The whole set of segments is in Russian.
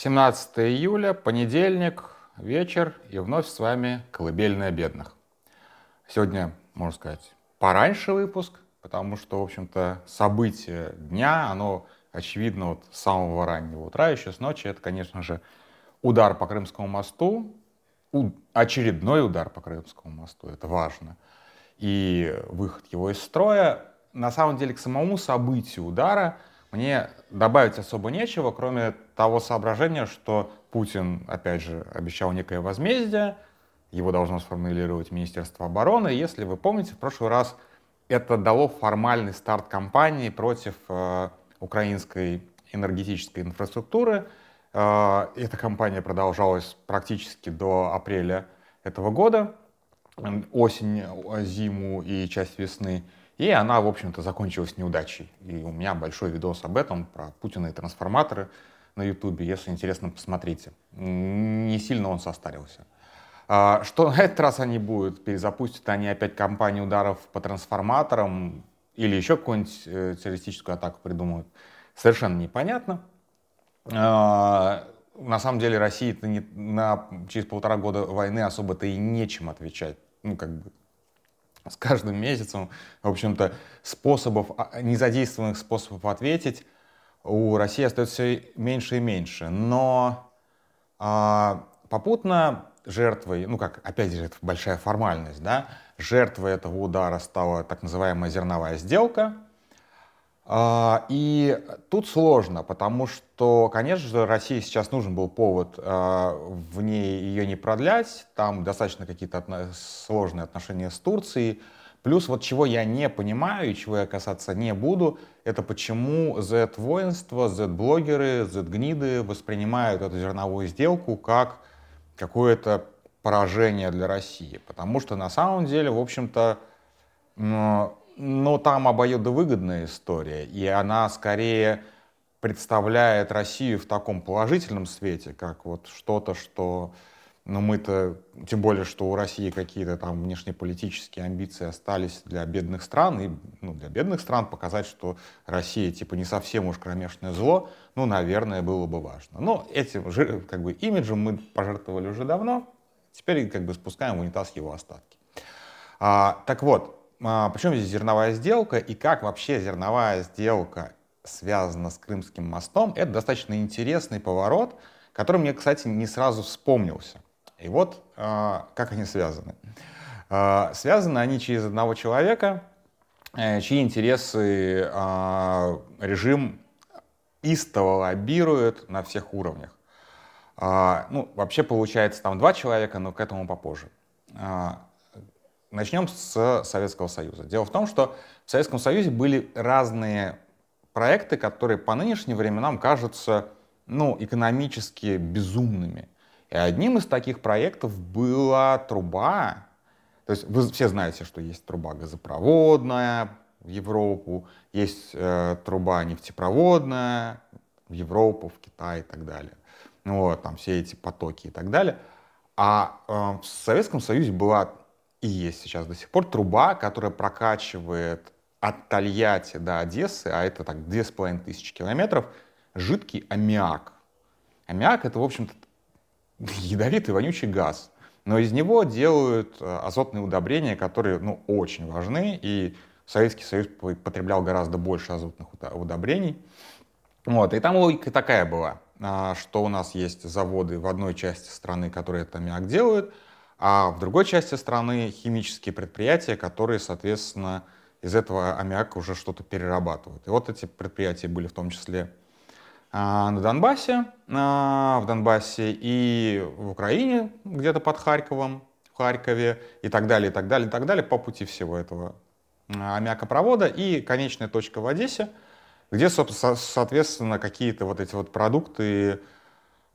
17 июля, понедельник, вечер, и вновь с вами «Колыбельная бедных». Сегодня, можно сказать, пораньше выпуск, потому что, в общем-то, событие дня, оно очевидно вот с самого раннего утра, еще с ночи. Это, конечно же, удар по Крымскому мосту, очередной удар по Крымскому мосту, это важно, и выход его из строя. На самом деле, к самому событию удара – мне добавить особо нечего, кроме того соображения, что Путин, опять же, обещал некое возмездие, его должно сформулировать Министерство обороны. Если вы помните, в прошлый раз это дало формальный старт кампании против э, украинской энергетической инфраструктуры. Э, эта кампания продолжалась практически до апреля этого года, осень, зиму и часть весны. И она, в общем-то, закончилась неудачей. И у меня большой видос об этом, про Путина и трансформаторы на Ютубе. Если интересно, посмотрите. Не сильно он состарился. А, что на этот раз они будут? Перезапустят они опять кампанию ударов по трансформаторам или еще какую-нибудь э, террористическую атаку придумают? Совершенно непонятно. А, на самом деле России не, на, через полтора года войны особо-то и нечем отвечать. Ну, как бы с каждым месяцем, в общем-то, способов, а, незадействованных способов ответить у России остается все меньше и меньше. Но а, попутно жертвой, ну как, опять же, это большая формальность, да, жертвой этого удара стала так называемая зерновая сделка – и тут сложно, потому что, конечно же, России сейчас нужен был повод а, в ней ее не продлять. Там достаточно какие-то сложные отношения с Турцией. Плюс вот чего я не понимаю и чего я касаться не буду, это почему Z-воинство, Z-блогеры, Z-гниды воспринимают эту зерновую сделку как какое-то поражение для России. Потому что на самом деле, в общем-то, но там обоюдовыгодная история, и она скорее представляет Россию в таком положительном свете, как вот что-то, что, ну мы-то, тем более, что у России какие-то там внешнеполитические амбиции остались для бедных стран, и ну, для бедных стран показать, что Россия типа не совсем уж кромешное зло, ну, наверное, было бы важно. Но этим же, как бы, имиджем мы пожертвовали уже давно, теперь как бы спускаем в унитаз его остатки. А, так вот, а, причем здесь зерновая сделка и как вообще зерновая сделка связана с Крымским мостом, это достаточно интересный поворот, который мне, кстати, не сразу вспомнился. И вот а, как они связаны. А, связаны они через одного человека, э, чьи интересы режим истово лоббирует на всех уровнях. Ну, вообще получается там два человека, но к этому попозже. Начнем с Советского Союза. Дело в том, что в Советском Союзе были разные проекты, которые по нынешним временам кажутся ну, экономически безумными. И одним из таких проектов была труба. То есть вы все знаете, что есть труба газопроводная в Европу, есть э, труба нефтепроводная в Европу, в Китай и так далее. Ну, вот, там все эти потоки и так далее. А э, в Советском Союзе была и есть сейчас до сих пор труба, которая прокачивает от Тольятти до Одессы, а это так две с половиной тысячи километров, жидкий аммиак. Аммиак это, в общем-то, ядовитый вонючий газ. Но из него делают э, азотные удобрения, которые ну, очень важны. И Советский Союз потреблял гораздо больше азотных удобрений. Вот, и там логика такая была, а, что у нас есть заводы в одной части страны, которые этот аммиак делают, а в другой части страны химические предприятия, которые, соответственно, из этого аммиака уже что-то перерабатывают. И вот эти предприятия были в том числе а, на Донбассе, а, в Донбассе и в Украине, где-то под Харьковом, в Харькове и так далее, и так далее, и так далее, по пути всего этого а, аммиакопровода. И конечная точка в Одессе, где, соответственно, какие-то вот эти вот продукты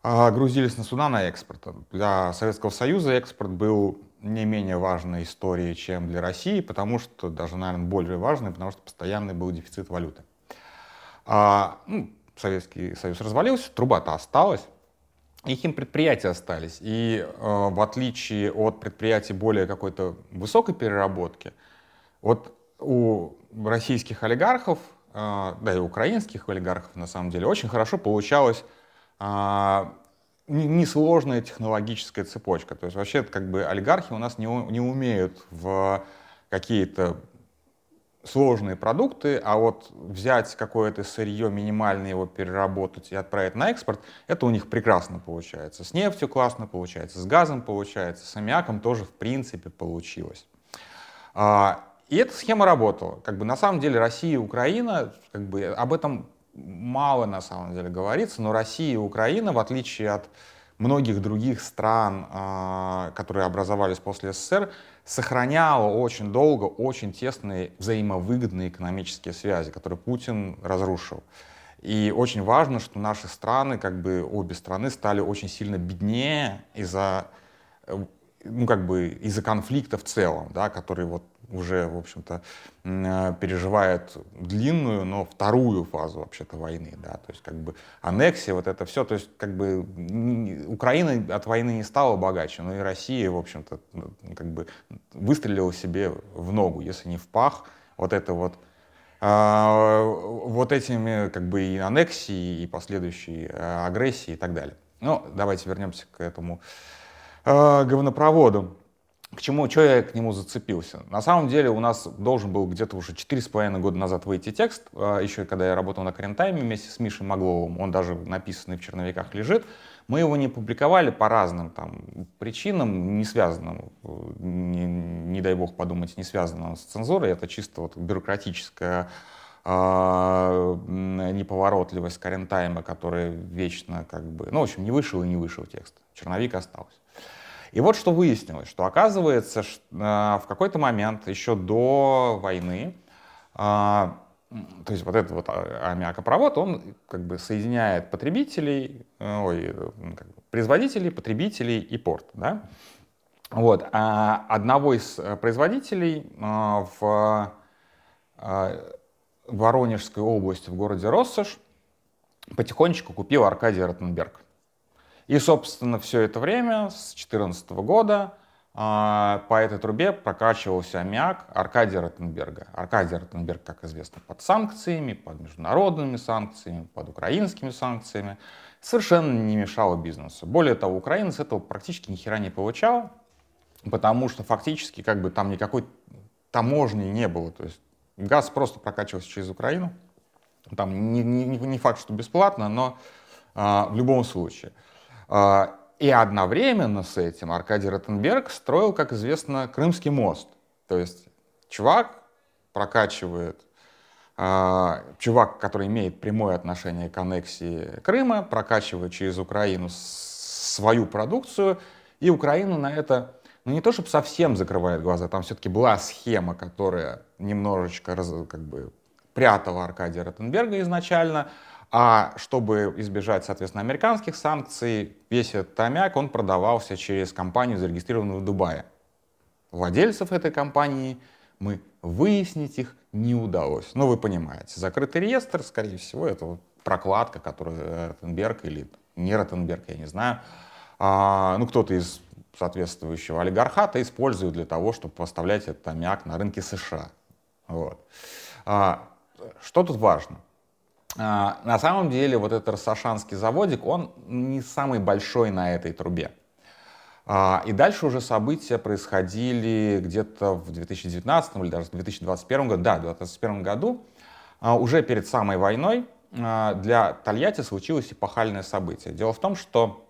грузились на суда на экспорт. Для Советского Союза экспорт был не менее важной историей, чем для России, потому что, даже, наверное, более важной, потому что постоянный был дефицит валюты. А, ну, Советский Союз развалился, труба-то осталась, и химпредприятия остались. И э, в отличие от предприятий более какой-то высокой переработки, вот у российских олигархов, э, да и украинских олигархов на самом деле, очень хорошо получалось а, несложная технологическая цепочка. То есть вообще как бы олигархи у нас не, не умеют в какие-то сложные продукты, а вот взять какое-то сырье минимальное, его переработать и отправить на экспорт, это у них прекрасно получается. С нефтью классно получается, с газом получается, с аммиаком тоже в принципе получилось. А, и эта схема работала. Как бы на самом деле Россия и Украина, как бы об этом мало на самом деле говорится, но Россия и Украина, в отличие от многих других стран, а, которые образовались после СССР, сохраняла очень долго очень тесные взаимовыгодные экономические связи, которые Путин разрушил. И очень важно, что наши страны, как бы обе страны, стали очень сильно беднее из-за э, ну, как бы из-за конфликта в целом, да, который вот уже, в общем-то, э, переживает длинную, но вторую фазу вообще-то войны, да, то есть как бы аннексия, вот это все, то есть как бы Украина от войны не стала богаче, но и Россия, в общем-то, как бы выстрелила себе в ногу, если не в пах, вот это вот а, вот этими как бы и аннексией, и последующей э, агрессией и так далее. Ну, давайте вернемся к этому э, говнопроводу. К чему, что я к нему зацепился? На самом деле у нас должен был где-то уже 4,5 года назад выйти текст, э, еще когда я работал на Карентайме вместе с Мишей Магловым, он даже написанный в черновиках лежит. Мы его не публиковали по разным там, причинам, не связанным, не, не дай бог подумать, не связанным с цензурой. Это чисто вот бюрократическая э, неповоротливость Карентайма, которая вечно как бы... Ну, в общем, не вышел и не вышел текст. Черновик остался. И вот что выяснилось, что оказывается, что, э, в какой-то момент, еще до войны, э, то есть вот этот вот а, аммиакопровод, он как бы соединяет потребителей, э, ой, как бы производителей, потребителей и порт, да? Вот. А одного из э, производителей э, в э, Воронежской области, в городе Россош, потихонечку купил Аркадий Ротенберг. И, собственно, все это время, с 2014 года, а, по этой трубе прокачивался аммиак Аркадия Ротенберга. Аркадий Ротенберг, как известно, под санкциями, под международными санкциями, под украинскими санкциями, совершенно не мешало бизнесу. Более того, Украина с этого практически ни хера не получала, потому что фактически как бы там никакой таможни не было. То есть газ просто прокачивался через Украину. Там не, не, не факт, что бесплатно, но а, в любом случае. А, и одновременно с этим Аркадий Ротенберг строил, как известно, Крымский мост. То есть чувак прокачивает, э, чувак, который имеет прямое отношение к аннексии Крыма, прокачивает через Украину свою продукцию, и Украину на это, ну не то чтобы совсем закрывает глаза, там все-таки была схема, которая немножечко раз, как бы прятала Аркадия Ротенберга изначально, а чтобы избежать, соответственно, американских санкций, весь этот аммиак, он продавался через компанию, зарегистрированную в Дубае. Владельцев этой компании мы выяснить их не удалось. Ну, вы понимаете, закрытый реестр, скорее всего, это прокладка, которую Ротенберг или не Ротенберг, я не знаю, а, ну, кто-то из соответствующего олигархата использует для того, чтобы поставлять этот аммиак на рынке США. Вот. А, что тут важно? А, на самом деле вот этот Рассашанский заводик, он не самый большой на этой трубе. А, и дальше уже события происходили где-то в 2019 или даже в 2021 году. Да, в 2021 году, а, уже перед самой войной, для Тольятти случилось эпохальное событие. Дело в том, что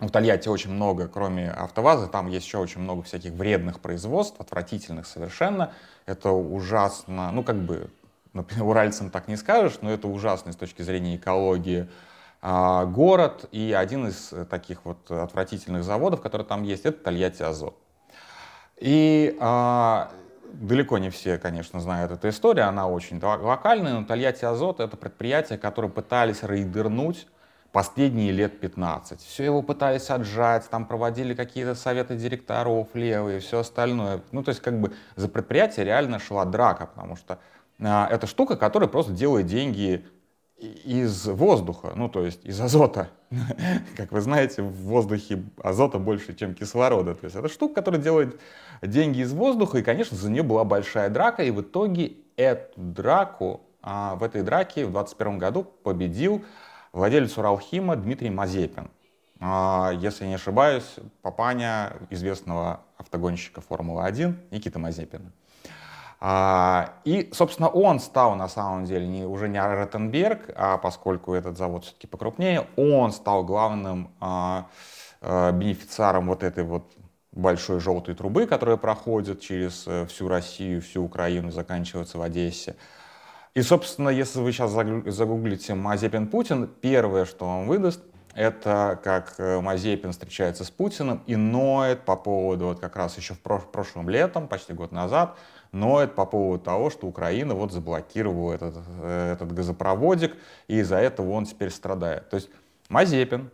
в Тольятти очень много, кроме автоваза, там есть еще очень много всяких вредных производств, отвратительных совершенно. Это ужасно, ну как бы уральцам так не скажешь, но это ужасно с точки зрения экологии а, город. И один из таких вот отвратительных заводов, который там есть, это Тольятти Азот. И а, далеко не все, конечно, знают эту историю, она очень локальная, но Тольятти Азот — это предприятие, которое пытались рейдернуть последние лет 15. Все его пытались отжать, там проводили какие-то советы директоров левые все остальное. Ну, то есть как бы за предприятие реально шла драка, потому что это штука, которая просто делает деньги из воздуха, ну то есть из азота. Как вы знаете, в воздухе азота больше, чем кислорода. То есть это штука, которая делает деньги из воздуха, и, конечно, за нее была большая драка, и в итоге эту драку, а в этой драке в 2021 году победил владелец Уралхима Дмитрий Мазепин. А, если не ошибаюсь, папаня известного автогонщика Формулы-1 Никиты Мазепина. А, и, собственно, он стал на самом деле не, уже не Ротенберг, а поскольку этот завод все-таки покрупнее, он стал главным а, а, бенефициаром вот этой вот большой желтой трубы, которая проходит через э, всю Россию, всю Украину, заканчивается в Одессе. И, собственно, если вы сейчас загуглите Мазепин Путин, первое, что он выдаст, это как э, Мазепин встречается с Путиным и ноет по поводу, вот как раз еще в прошлом летом, почти год назад, ноет по поводу того, что Украина вот заблокировала этот, э, этот газопроводик, и из-за этого он теперь страдает. То есть Мазепин,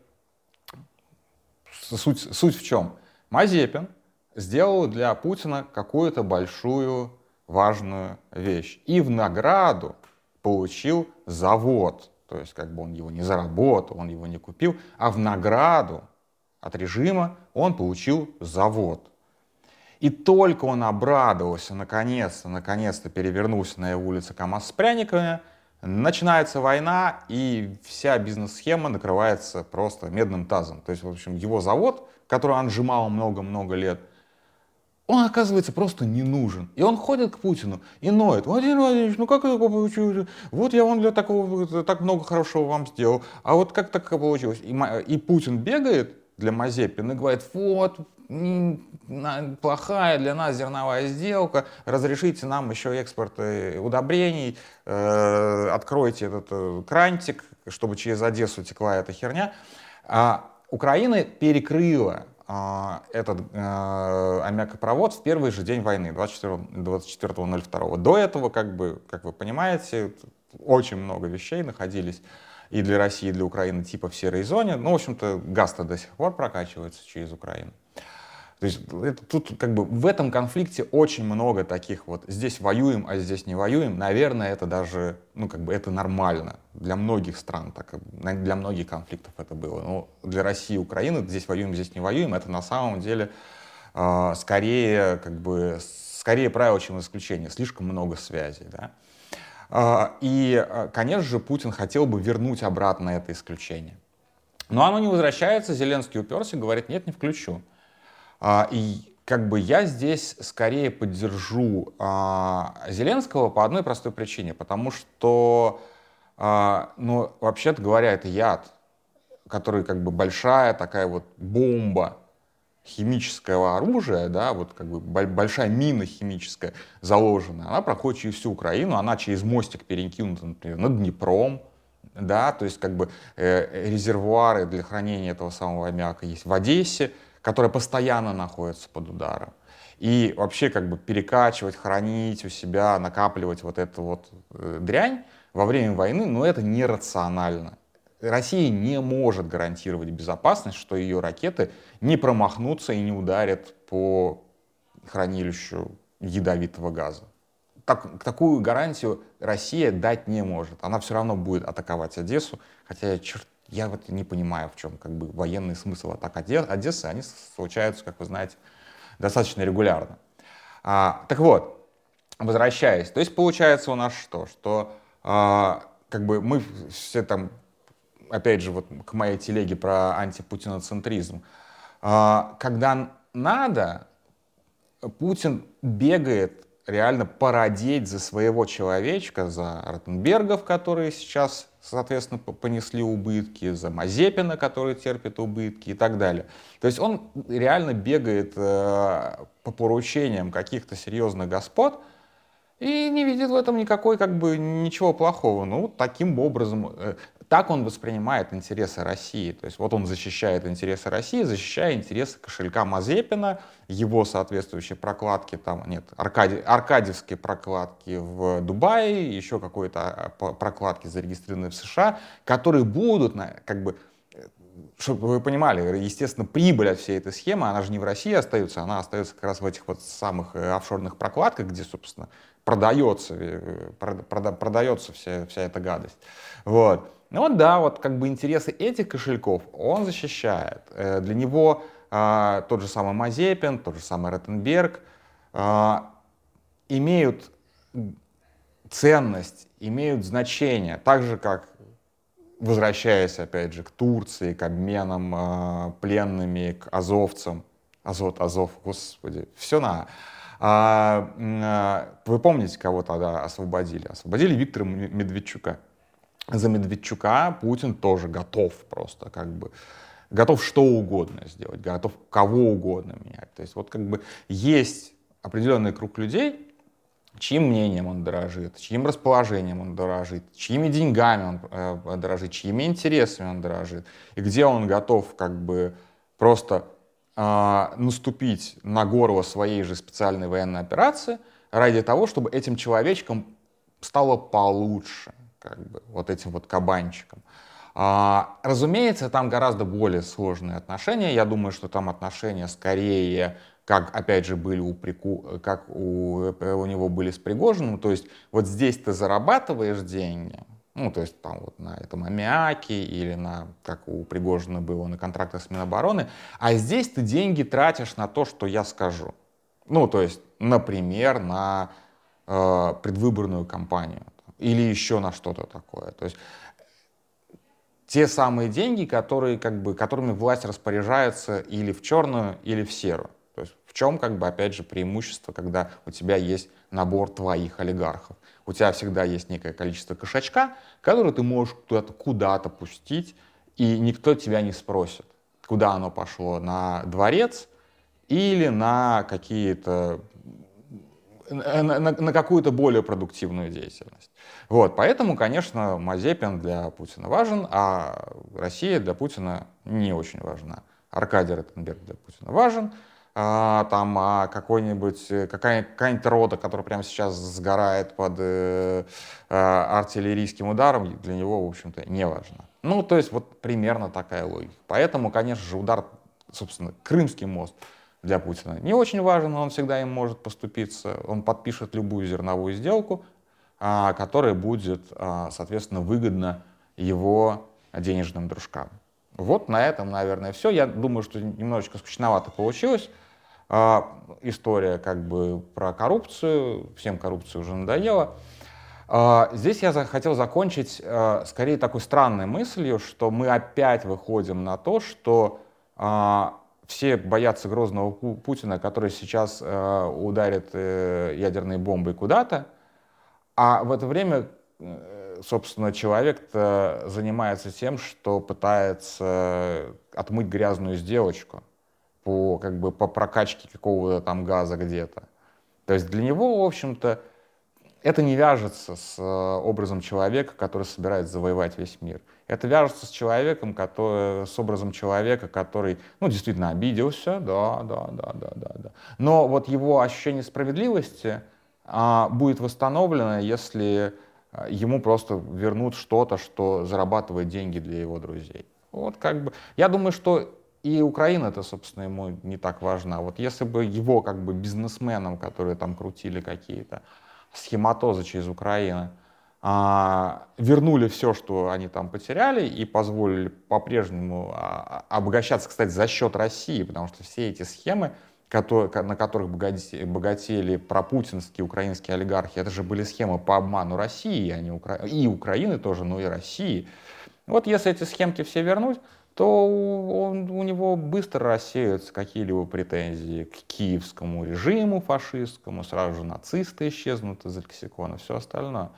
суть, суть в чем? Мазепин сделал для Путина какую-то большую важную вещь. И в награду получил завод. То есть как бы он его не заработал, он его не купил, а в награду от режима он получил завод. И только он обрадовался, наконец-то, наконец-то перевернулся на улице КамАЗ с пряниками, начинается война, и вся бизнес-схема накрывается просто медным тазом. То есть, в общем, его завод, который он сжимал много-много лет, он, оказывается, просто не нужен. И он ходит к Путину и ноет. Владимир Владимирович, ну как это получилось? Вот я вам для такого, так много хорошего вам сделал. А вот как так получилось? И, и Путин бегает для Мазепина и говорит, вот, плохая для нас зерновая сделка, разрешите нам еще экспорт удобрений, э, откройте этот э, крантик, чтобы через Одессу текла эта херня. А Украина перекрыла а, этот э, аммиакопровод в первый же день войны, 24.02. 24 До этого, как, бы, как вы понимаете, очень много вещей находились и для России, и для Украины типа в серой зоне. Ну, в общем-то, газ-то до сих пор прокачивается через Украину. То есть это, тут как бы в этом конфликте очень много таких вот здесь воюем, а здесь не воюем. Наверное, это даже, ну как бы это нормально для многих стран, так, для многих конфликтов это было. Но для России и Украины здесь воюем, здесь не воюем, это на самом деле э, скорее как бы скорее правило, чем исключение. Слишком много связей, да. Э, и, конечно же, Путин хотел бы вернуть обратно это исключение. Но оно не возвращается, Зеленский уперся, говорит, нет, не включу. А, и как бы я здесь скорее поддержу а, Зеленского по одной простой причине, потому что, а, ну, вообще-то говоря, это яд, который как бы большая такая вот бомба химического оружия, да, вот как бы большая мина химическая заложена, она проходит через всю Украину, она через мостик перекинута, например, над Днепром, да, то есть как бы э, резервуары для хранения этого самого аммиака есть в Одессе, которая постоянно находится под ударом. И вообще как бы перекачивать, хранить у себя, накапливать вот эту вот э, дрянь во время войны, ну это нерационально. Россия не может гарантировать безопасность, что ее ракеты не промахнутся и не ударят по хранилищу ядовитого газа. Так, такую гарантию Россия дать не может. Она все равно будет атаковать Одессу, хотя я черт я вот не понимаю, в чем как бы военный смысл атак Одессы. Они случаются, как вы знаете, достаточно регулярно. А, так вот, возвращаясь, то есть получается у нас что? Что а, как бы мы все там, опять же, вот к моей телеге про антипутиноцентризм, а, когда надо, Путин бегает реально породеть за своего человечка, за Ротенбергов, которые сейчас соответственно, понесли убытки, за Мазепина, который терпит убытки и так далее. То есть он реально бегает э, по поручениям каких-то серьезных господ и не видит в этом никакой, как бы, ничего плохого. Ну, таким образом, э, так он воспринимает интересы России. То есть вот он защищает интересы России, защищая интересы кошелька Мазепина, его соответствующие прокладки, там нет, Аркади, аркадьевские прокладки в Дубае, еще какой-то а, прокладки зарегистрированные в США, которые будут, как бы, чтобы вы понимали, естественно, прибыль от всей этой схемы, она же не в России остается, она остается как раз в этих вот самых э, офшорных прокладках, где, собственно, продается, э, продается вся, вся эта гадость. Вот. Ну вот да, вот как бы интересы этих кошельков он защищает. Э, для него а, тот же самый Мазепин, тот же самый Ротенберг а, имеют ценность, имеют значение, так же как возвращаясь, опять же, к Турции, к обменам э, пленными, к азовцам, Азот, Азов, господи, все на... А, вы помните, кого тогда освободили? Освободили Виктора Медведчука. За Медведчука Путин тоже готов просто как бы готов что угодно сделать, готов кого угодно менять. То есть вот как бы есть определенный круг людей, чьим мнением он дорожит, чьим расположением он дорожит, чьими деньгами он э, дорожит, чьими интересами он дорожит, и где он готов как бы просто э, наступить на горло своей же специальной военной операции ради того, чтобы этим человечкам стало получше, как бы, вот этим вот кабанчиком. А, разумеется, там гораздо более сложные отношения. Я думаю, что там отношения скорее как, опять же, были у Прику, как у, у него были с Пригожиным. То есть вот здесь ты зарабатываешь деньги, ну, то есть там вот на этом аммиаке или на, как у Пригожина было, на контрактах с Минобороны, а здесь ты деньги тратишь на то, что я скажу. Ну, то есть, например, на э, предвыборную кампанию или еще на что-то такое. То есть те самые деньги, которые, как бы, которыми власть распоряжается или в черную, или в серую. То есть в чем, как бы, опять же, преимущество, когда у тебя есть набор твоих олигархов. У тебя всегда есть некое количество кошачка, который ты можешь куда-то куда пустить, и никто тебя не спросит, куда оно пошло, на дворец или на какие-то на, на, на какую-то более продуктивную деятельность. Вот, поэтому, конечно, Мазепин для Путина важен, а Россия для Путина не очень важна. Аркадий Ротенберг для Путина важен, а, там а какой-нибудь, э, какая, какая-нибудь рода, которая прямо сейчас сгорает под э, э, артиллерийским ударом, для него, в общем-то, не важно. Ну, то есть вот примерно такая логика. Поэтому, конечно же, удар, собственно, Крымский мост для Путина не очень важен, но он всегда им может поступиться. Он подпишет любую зерновую сделку, а, которая будет, а, соответственно, выгодна его денежным дружкам. Вот на этом, наверное, все. Я думаю, что немножечко скучновато получилось. А, история как бы про коррупцию, всем коррупция уже надоела. Здесь я хотел закончить скорее такой странной мыслью, что мы опять выходим на то, что все боятся грозного Путина, который сейчас ударит э, ядерной бомбой куда-то, а в это время, э, собственно, человек занимается тем, что пытается отмыть грязную сделочку по, как бы, по прокачке какого-то там газа где-то. То есть для него, в общем-то, это не вяжется с э, образом человека, который собирается завоевать весь мир. Это вяжется с человеком, который, с образом человека, который, ну, действительно обиделся, да, да, да, да, да, да. Но вот его ощущение справедливости а, будет восстановлено, если э, ему просто вернут что-то, что зарабатывает деньги для его друзей. Вот как бы, я думаю, что и Украина это, собственно, ему не так важна. Вот если бы его как бы бизнесменам, которые там крутили какие-то схематозы через Украину, а, вернули все, что они там потеряли, и позволили по-прежнему а, обогащаться, кстати, за счет России, потому что все эти схемы, на которых богатели, богатели пропутинские украинские олигархи, это же были схемы по обману России, а не Укра... и Украины тоже, но и России. Вот если эти схемки все вернуть, то он, у него быстро рассеются какие-либо претензии к киевскому режиму фашистскому, сразу же нацисты исчезнут из лексикона, все остальное.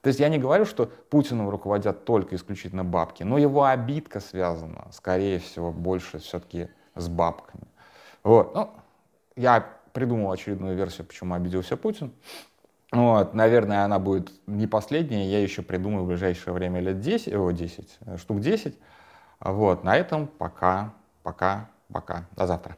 То есть я не говорю, что Путиным руководят только исключительно бабки, но его обидка связана, скорее всего, больше все-таки с бабками. Вот. Ну, я придумал очередную версию, почему обиделся Путин. Вот, наверное, она будет не последняя, я еще придумаю в ближайшее время лет 10, о, 10 штук 10. Вот, на этом пока, пока, пока. До завтра.